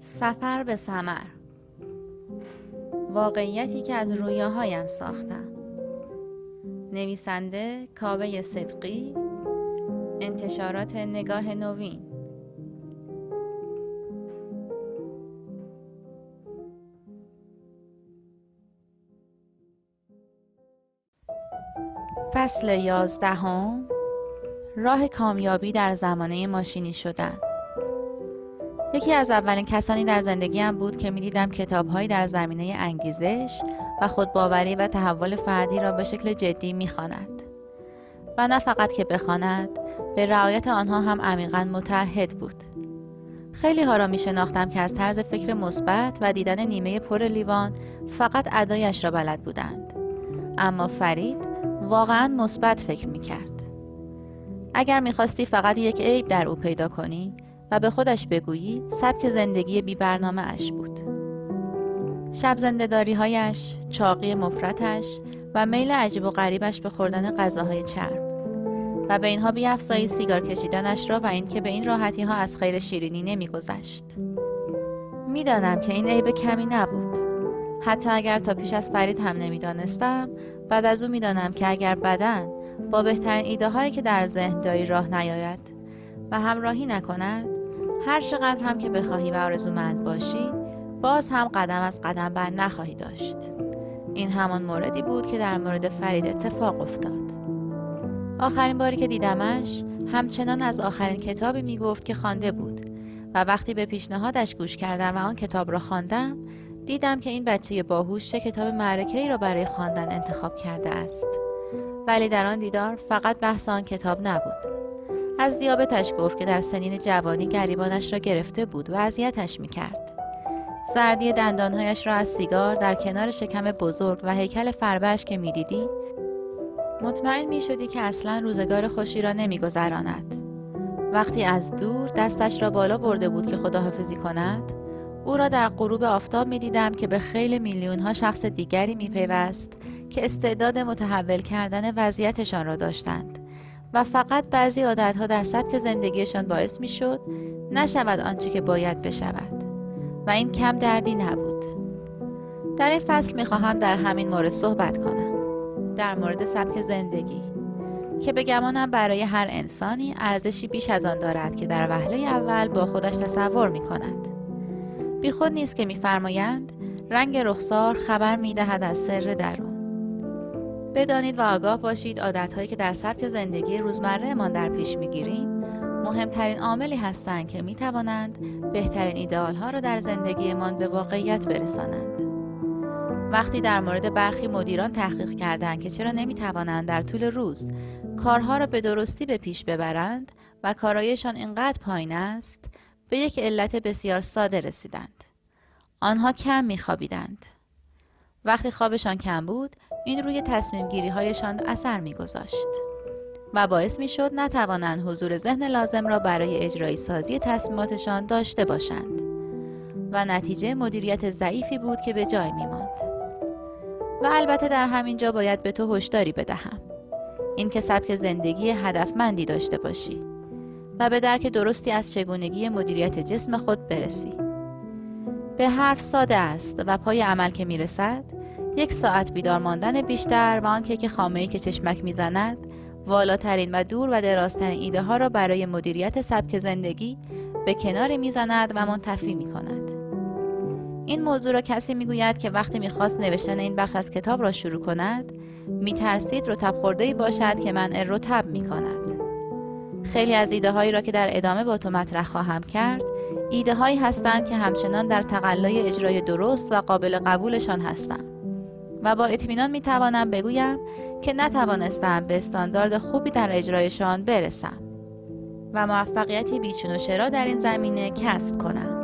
سفر به سمر واقعیتی که از رویاهایم ساختم. نویسنده کاوه صدقی انتشارات نگاه نوین. فصل یازدهم. راه کامیابی در زمانه ماشینی شدن. یکی از اولین کسانی در زندگیم بود که می‌دیدم کتابهایی در زمینه انگیزش و خودباوری و تحول فردی را به شکل جدی می‌خواند. و نه فقط که بخواند به رعایت آنها هم عمیقا متحد بود. خیلی ها را می شناختم که از طرز فکر مثبت و دیدن نیمه پر لیوان فقط ادایش را بلد بودند. اما فرید واقعا مثبت فکر می کرد اگر می‌خواستی فقط یک عیب در او پیدا کنی و به خودش بگویی سبک زندگی بی برنامه اش بود. شب زندهداری هایش، چاقی مفرتش و میل عجیب و غریبش به خوردن غذاهای چرب و به اینها بیافزایی سیگار کشیدنش را و اینکه به این راحتی ها از خیر شیرینی نمیگذشت. می‌دانم که این عیب کمی نبود. حتی اگر تا پیش از فرید هم نمی‌دانستم بعد از او می‌دانم که اگر بدن با بهترین ایده هایی که در ذهن داری راه نیاید و همراهی نکند هر چقدر هم که بخواهی و آرزومند باشی باز هم قدم از قدم بر نخواهی داشت. این همان موردی بود که در مورد فرید اتفاق افتاد. آخرین باری که دیدمش همچنان از آخرین کتابی می گفت که خوانده بود و وقتی به پیشنهادش گوش کردم و آن کتاب را خواندم دیدم که این بچه باهوش چه کتاب معرکه ای را برای خواندن انتخاب کرده است. ولی در آن دیدار فقط بحث آن کتاب نبود از دیابتش گفت که در سنین جوانی گریبانش را گرفته بود و اذیتش می‌کرد زردی دندانهایش را از سیگار در کنار شکم بزرگ و هیکل فربهش که می‌دیدی مطمئن می شدی که اصلا روزگار خوشی را نمیگذراند. وقتی از دور دستش را بالا برده بود که خداحافظی کند او را در غروب آفتاب می دیدم که به خیلی میلیون ها شخص دیگری می پیوست که استعداد متحول کردن وضعیتشان را داشتند و فقط بعضی عادتها در سبک زندگیشان باعث می شد نشود آنچه که باید بشود و این کم دردی نبود. در این فصل می خواهم در همین مورد صحبت کنم در مورد سبک زندگی که به گمانم برای هر انسانی ارزشی بیش از آن دارد که در وهله اول با خودش تصور می کند بی خود نیست که میفرمایند رنگ رخسار خبر می دهد از سر درون. بدانید و آگاه باشید عادتهایی که در سبک زندگی روزمره در پیش می‌گیریم مهمترین عاملی هستند که می توانند بهترین ایدئال ها را در زندگیمان به واقعیت برسانند. وقتی در مورد برخی مدیران تحقیق کردند که چرا نمی توانند در طول روز کارها را به درستی به پیش ببرند و کارایشان اینقدر پایین است به یک علت بسیار ساده رسیدند. آنها کم می خوابیدند. وقتی خوابشان کم بود این روی تصمیم گیری هایشان اثر می گذاشت و باعث می شد نتوانند حضور ذهن لازم را برای اجرایی سازی تصمیماتشان داشته باشند و نتیجه مدیریت ضعیفی بود که به جای می ماند. و البته در همین جا باید به تو هشداری بدهم این که سبک زندگی هدفمندی داشته باشی و به درک درستی از چگونگی مدیریت جسم خود برسی به حرف ساده است و پای عمل که می‌رسد یک ساعت بیدار ماندن بیشتر و که خامه که چشمک می‌زند والاترین و دور و درازترین ایده ها را برای مدیریت سبک زندگی به کنار می‌زند و منتفی می کند. این موضوع را کسی می‌گوید که وقتی می‌خواست نوشتن این بخش از کتاب را شروع کند میترسید رتب خورده باشد که من رتب می کند. خیلی از ایده هایی را که در ادامه با تو مطرح خواهم کرد ایده هایی هستند که همچنان در تقلای اجرای درست و قابل قبولشان هستم و با اطمینان می توانم بگویم که نتوانستم به استاندارد خوبی در اجرایشان برسم و موفقیتی بیچون و شرا در این زمینه کسب کنم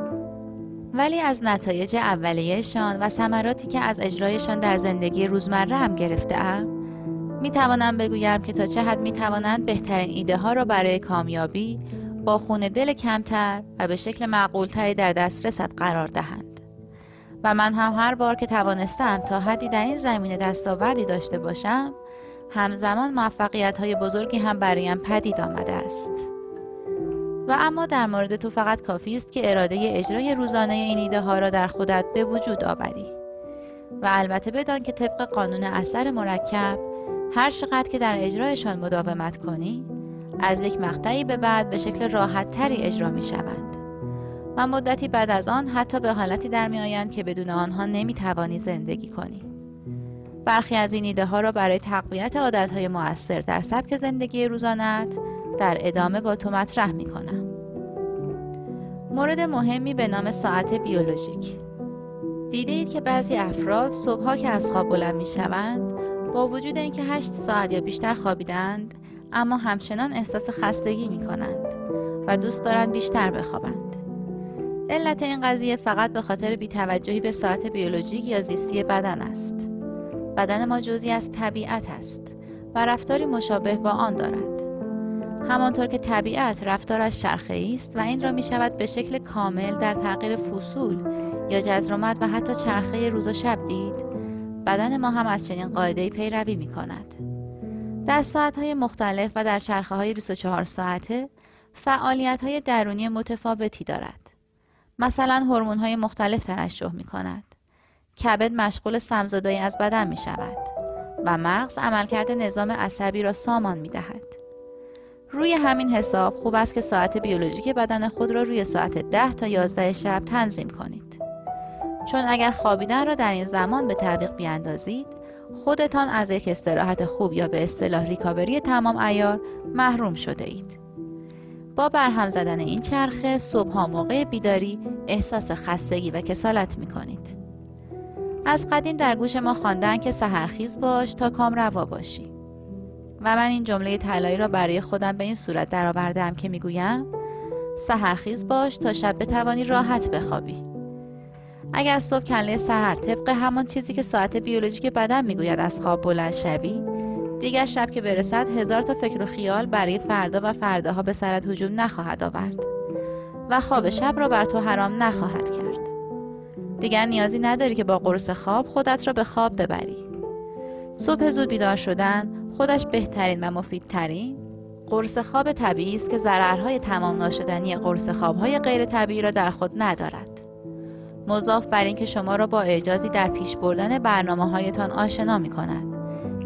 ولی از نتایج اولیهشان و ثمراتی که از اجرایشان در زندگی روزمره هم گرفته می توانم بگویم که تا چه حد می توانند بهترین ایده ها را برای کامیابی با خون دل کمتر و به شکل معقولتری در دسترست قرار دهند. و من هم هر بار که توانستم تا حدی در این زمینه دستاوردی داشته باشم همزمان موفقیت های بزرگی هم برایم پدید آمده است. و اما در مورد تو فقط کافی است که اراده اجرای روزانه این ایده ها را در خودت به وجود آوری و البته بدان که طبق قانون اثر مرکب هر چقدر که در اجرایشان مداومت کنی از یک مقطعی به بعد به شکل راحت تری اجرا می شوند و مدتی بعد از آن حتی به حالتی در می آیند که بدون آنها نمی توانی زندگی کنی برخی از این ایده ها را برای تقویت عادت های مؤثر در سبک زندگی روزانت در ادامه با تو مطرح می کنم. مورد مهمی به نام ساعت بیولوژیک دیده اید که بعضی افراد صبحها که از خواب بلند می شوند با وجود اینکه 8 ساعت یا بیشتر خوابیدند اما همچنان احساس خستگی می کنند و دوست دارند بیشتر بخوابند. علت این قضیه فقط به خاطر بیتوجهی به ساعت بیولوژیک یا زیستی بدن است. بدن ما جزی از طبیعت است و رفتاری مشابه با آن دارد. همانطور که طبیعت رفتارش شرخه است و این را می شود به شکل کامل در تغییر فصول یا جزرومت و حتی چرخه روز و شب دید بدن ما هم از چنین قاعده پیروی می کند. در های مختلف و در چرخه های 24 ساعته فعالیت های درونی متفاوتی دارد. مثلا هورمون های مختلف ترشح می کند. کبد مشغول سمزدایی از بدن می شود و مغز عملکرد نظام عصبی را سامان می دهد. روی همین حساب خوب است که ساعت بیولوژیک بدن خود را روی ساعت 10 تا 11 شب تنظیم کنید. چون اگر خوابیدن را در این زمان به تعویق بیاندازید خودتان از یک استراحت خوب یا به اصطلاح ریکاوری تمام ایار محروم شده اید. با برهم زدن این چرخه صبح موقع بیداری احساس خستگی و کسالت می کنید. از قدیم در گوش ما خواندن که سهرخیز باش تا کام روا باشی. و من این جمله طلایی را برای خودم به این صورت درآوردم که می‌گویم سهرخیز باش تا شب بتوانی راحت بخوابی. اگر صبح کله سحر طبق همان چیزی که ساعت بیولوژیک بدن می‌گوید از خواب بلند شوی دیگر شب که برسد هزار تا فکر و خیال برای فردا و فرداها به سرت هجوم نخواهد آورد و خواب شب را بر تو حرام نخواهد کرد. دیگر نیازی نداری که با قرص خواب خودت را به خواب ببری. صبح زود بیدار شدن خودش بهترین و مفیدترین. قرص خواب طبیعی است که ضررهای تمام ناشدنی قرص خوابهای غیر طبیعی را در خود ندارد. مضاف بر اینکه شما را با اعجازی در پیش بردن برنامه هایتان آشنا می کند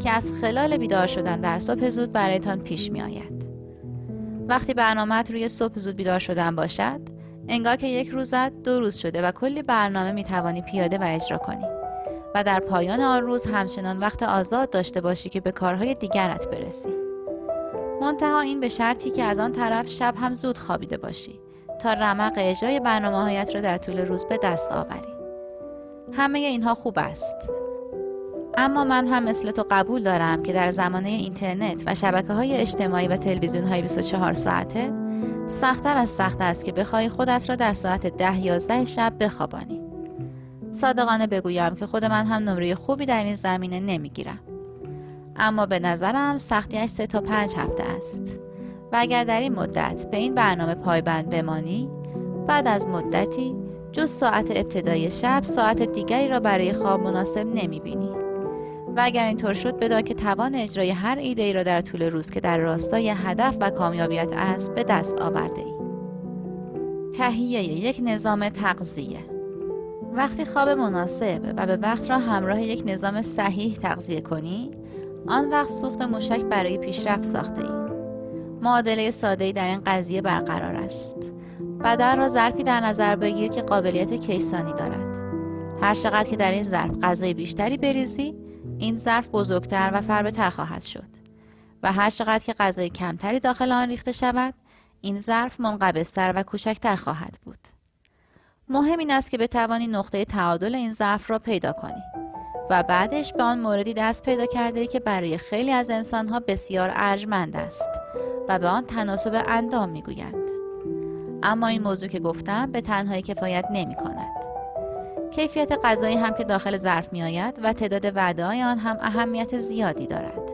که از خلال بیدار شدن در صبح زود برایتان پیش می آید. وقتی برنامه روی صبح زود بیدار شدن باشد انگار که یک روزت دو روز شده و کلی برنامه می توانی پیاده و اجرا کنی و در پایان آن روز همچنان وقت آزاد داشته باشی که به کارهای دیگرت برسی. منتها این به شرطی که از آن طرف شب هم زود خوابیده باشی تا رمق اجرای برنامه هایت را در طول روز به دست آوری. همه اینها خوب است. اما من هم مثل تو قبول دارم که در زمانه اینترنت و شبکه های اجتماعی و تلویزیون های 24 ساعته سختتر از سخت است که بخوای خودت را در ساعت ده یازده شب بخوابانی. صادقانه بگویم که خود من هم نمره خوبی در این زمینه نمی‌گیرم. اما به نظرم سختیش سه تا پنج هفته است. و اگر در این مدت به این برنامه پایبند بمانی بعد از مدتی جز ساعت ابتدای شب ساعت دیگری را برای خواب مناسب نمی بینی. و اگر اینطور شد بدان که توان اجرای هر ایده ای را در طول روز که در راستای هدف و کامیابیت است به دست آورده ای. تهیه یک نظام تغذیه وقتی خواب مناسب و به وقت را همراه یک نظام صحیح تغذیه کنی آن وقت سوخت موشک برای پیشرفت ساخته ای. معادله ساده‌ای در این قضیه برقرار است بدن را ظرفی در نظر بگیر که قابلیت کیسانی دارد هر چقدر که در این ظرف غذای بیشتری بریزی این ظرف بزرگتر و فربهتر خواهد شد. و هر چقدر که غذای کمتری داخل آن ریخته شود این ظرف منقبضتر و کوچکتر خواهد بود. مهم این است که بتوانی نقطه تعادل این ظرف را پیدا کنی و بعدش به آن موردی دست پیدا کرده که برای خیلی از انسانها بسیار ارجمند است و به آن تناسب اندام می‌گویند. اما این موضوع که گفتم به تنهایی کفایت نمی کند. کیفیت غذایی هم که داخل ظرف می آید و تعداد وعده آن هم اهمیت زیادی دارد.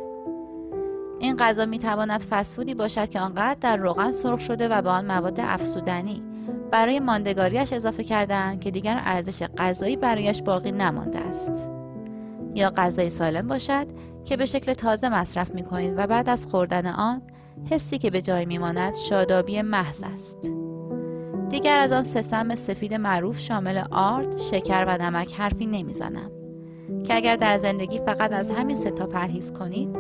این غذا می تواند فسفودی باشد که آنقدر در روغن سرخ شده و به آن مواد افسودنی برای ماندگاریش اضافه کردن که دیگر ارزش غذایی برایش باقی نمانده است. یا غذای سالم باشد که به شکل تازه مصرف می کنید و بعد از خوردن آن حسی که به جای میماند شادابی محض است دیگر از آن سه سفید معروف شامل آرد، شکر و نمک حرفی نمی‌زنم که اگر در زندگی فقط از همین ستا پرهیز کنید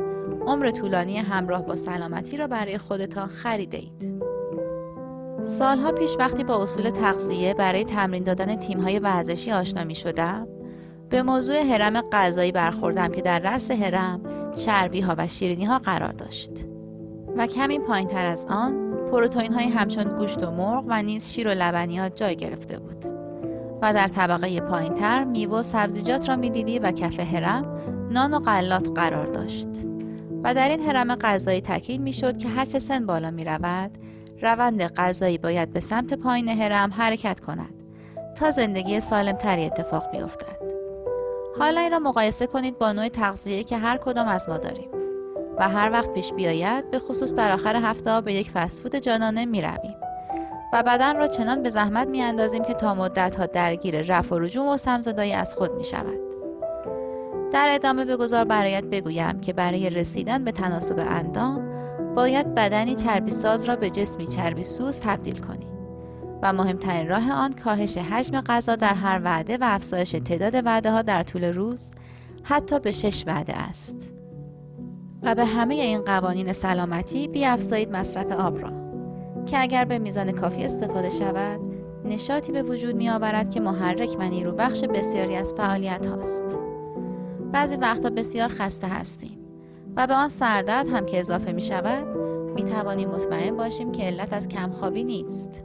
عمر طولانی همراه با سلامتی را برای خودتان خریده اید. سالها پیش وقتی با اصول تغذیه برای تمرین دادن تیمهای ورزشی آشنا می شدم به موضوع حرم غذایی برخوردم که در رأس حرم چربی ها و شیرینی ها قرار داشت و کمی پایین تر از آن پروتئین های همچون گوشت و مرغ و نیز شیر و لبنیات جای گرفته بود. و در طبقه پایین تر میوه و سبزیجات را می‌دیدی و کف حرم نان و غلات قرار داشت. و در این حرم غذایی تاکید می‌شد که هرچه سن بالا می رود روند غذایی باید به سمت پایین حرم حرکت کند تا زندگی سالم تری اتفاق بیفتد. حالا این را مقایسه کنید با نوع تغذیه که هر کدام از ما داریم. و هر وقت پیش بیاید به خصوص در آخر هفته به یک فسفود جانانه می رویم و بدن را چنان به زحمت می اندازیم که تا مدت ها درگیر رفع و رجوع و سمزدایی از خود می شود. در ادامه بگذار برایت بگویم که برای رسیدن به تناسب اندام باید بدنی چربی ساز را به جسمی چربی سوز تبدیل کنی. و مهمترین راه آن کاهش حجم غذا در هر وعده و افزایش تعداد وعده ها در طول روز حتی به شش وعده است. و به همه این قوانین سلامتی بیافزایید مصرف آب را. که اگر به میزان کافی استفاده شود نشاطی به وجود می آورد که محرک و نیرو بخش بسیاری از فعالیت هاست. بعضی وقتا بسیار خسته هستیم و به آن سردرد هم که اضافه می شود می توانیم مطمئن باشیم که علت از کمخوابی نیست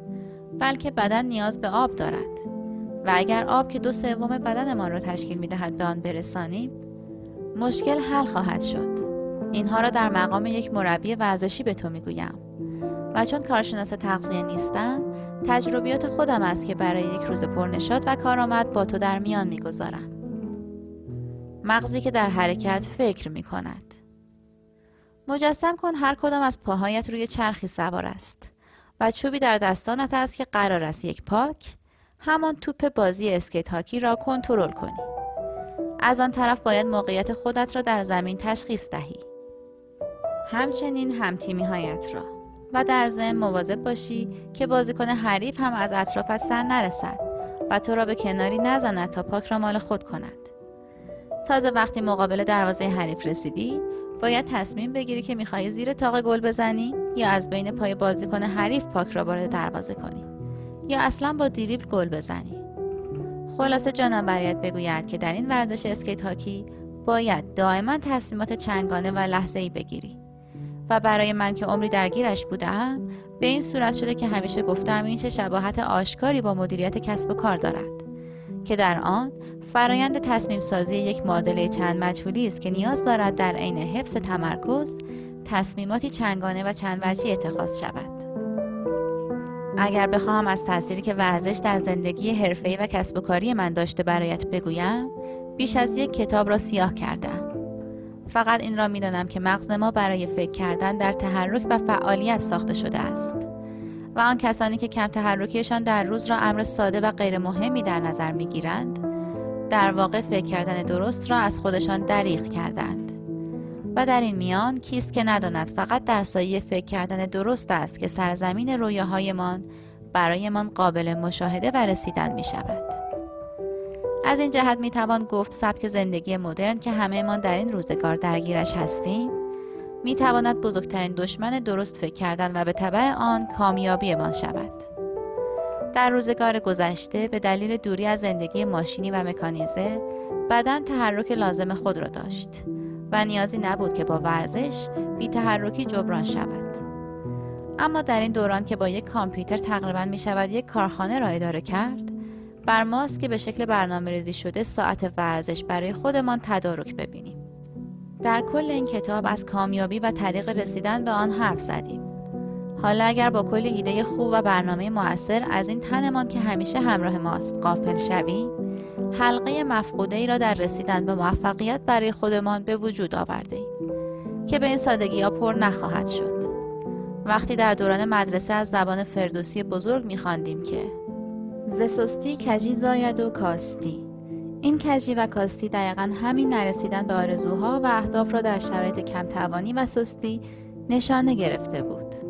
بلکه بدن نیاز به آب دارد. و اگر آب که دو سوم بدنمان را تشکیل می دهد به آن برسانیم مشکل حل خواهد شد. اینها را در مقام یک مربی ورزشی به تو می گویم و چون کارشناس تغذیه نیستم تجربیات خودم است که برای یک روز پرنشاد و کارآمد با تو در میان می‌گذارم. مغزی که در حرکت فکر می کند مجسم کن هر کدام از پاهایت روی چرخی سوار است و چوبی در دستانت است که قرار است یک پاک همان توپ بازی اسکیت هاکی را کنترل کنی. از آن طرف باید موقعیت خودت را در زمین تشخیص دهی. همچنین همتیمی هایت را. و در ضمن مواظب باشی که بازیکن حریف هم از اطرافت سر نرسد و تو را به کناری نزند تا پاک را مال خود کند. تازه وقتی مقابل دروازه حریف رسیدی باید تصمیم بگیری که می‌خوای زیر تاق گل بزنی یا از بین پای بازیکن حریف پاک را وارد دروازه کنی یا اصلا با دریبل گل بزنی. خلاصه جانم برایت بگوید که در این ورزش اسکیت هاکی باید دائما تصمیمات چنگانه و لحظه ای بگیری. و برای من که عمری درگیرش بودم به این صورت شده که همیشه گفتم این چه شباهت آشکاری با مدیریت کسب و کار دارد. که در آن فرایند تصمیم سازی یک معادله چند مجهولی است که نیاز دارد در عین حفظ تمرکز تصمیماتی چنگانه و چند وجهی اتخاذ شود. اگر بخواهم از تأثیری که ورزش در زندگی حرفه‌ای و کسب و کاری من داشته برایت بگویم بیش از یک کتاب را سیاه کردم. فقط این را می‌دانم که مغز ما برای فکر کردن در تحرک و فعالیت ساخته شده است و آن کسانی که کم تحرکیشان در روز را امر ساده و غیر مهمی در نظر می گیرند در واقع فکر کردن درست را از خودشان دریغ کردند و در این میان کیست که نداند فقط در سایه فکر کردن درست است که سرزمین رویاهایمان برایمان قابل مشاهده و رسیدن می شود. از این جهت می توان گفت سبک زندگی مدرن که همهمان در این روزگار درگیرش هستیم می تواند بزرگترین دشمن درست فکر کردن و به طبع آن کامیابیمان شود. در روزگار گذشته به دلیل دوری از زندگی ماشینی و مکانیزه بدن تحرک لازم خود را داشت و نیازی نبود که با ورزش بی تحرکی جبران شود. اما در این دوران که با یک کامپیوتر تقریبا می شود یک کارخانه را اداره کرد بر ماست که به شکل برنامه ریزی شده ساعت ورزش برای خودمان تدارک ببینیم. در کل این کتاب از کامیابی و طریق رسیدن به آن حرف زدیم. حالا اگر با کل ایده خوب و برنامه موثر از این تنمان که همیشه همراه ماست قافل شویم حلقه مفقوده ای را در رسیدن به موفقیت برای خودمان به وجود آورده ایم که به این سادگی ها پر نخواهد شد وقتی در دوران مدرسه از زبان فردوسی بزرگ میخواندیم که زسستی کجی زاید و کاستی. این کجی و کاستی دقیقا همین نرسیدن به آرزوها و اهداف را در شرایط کمتوانی و سستی نشانه گرفته بود.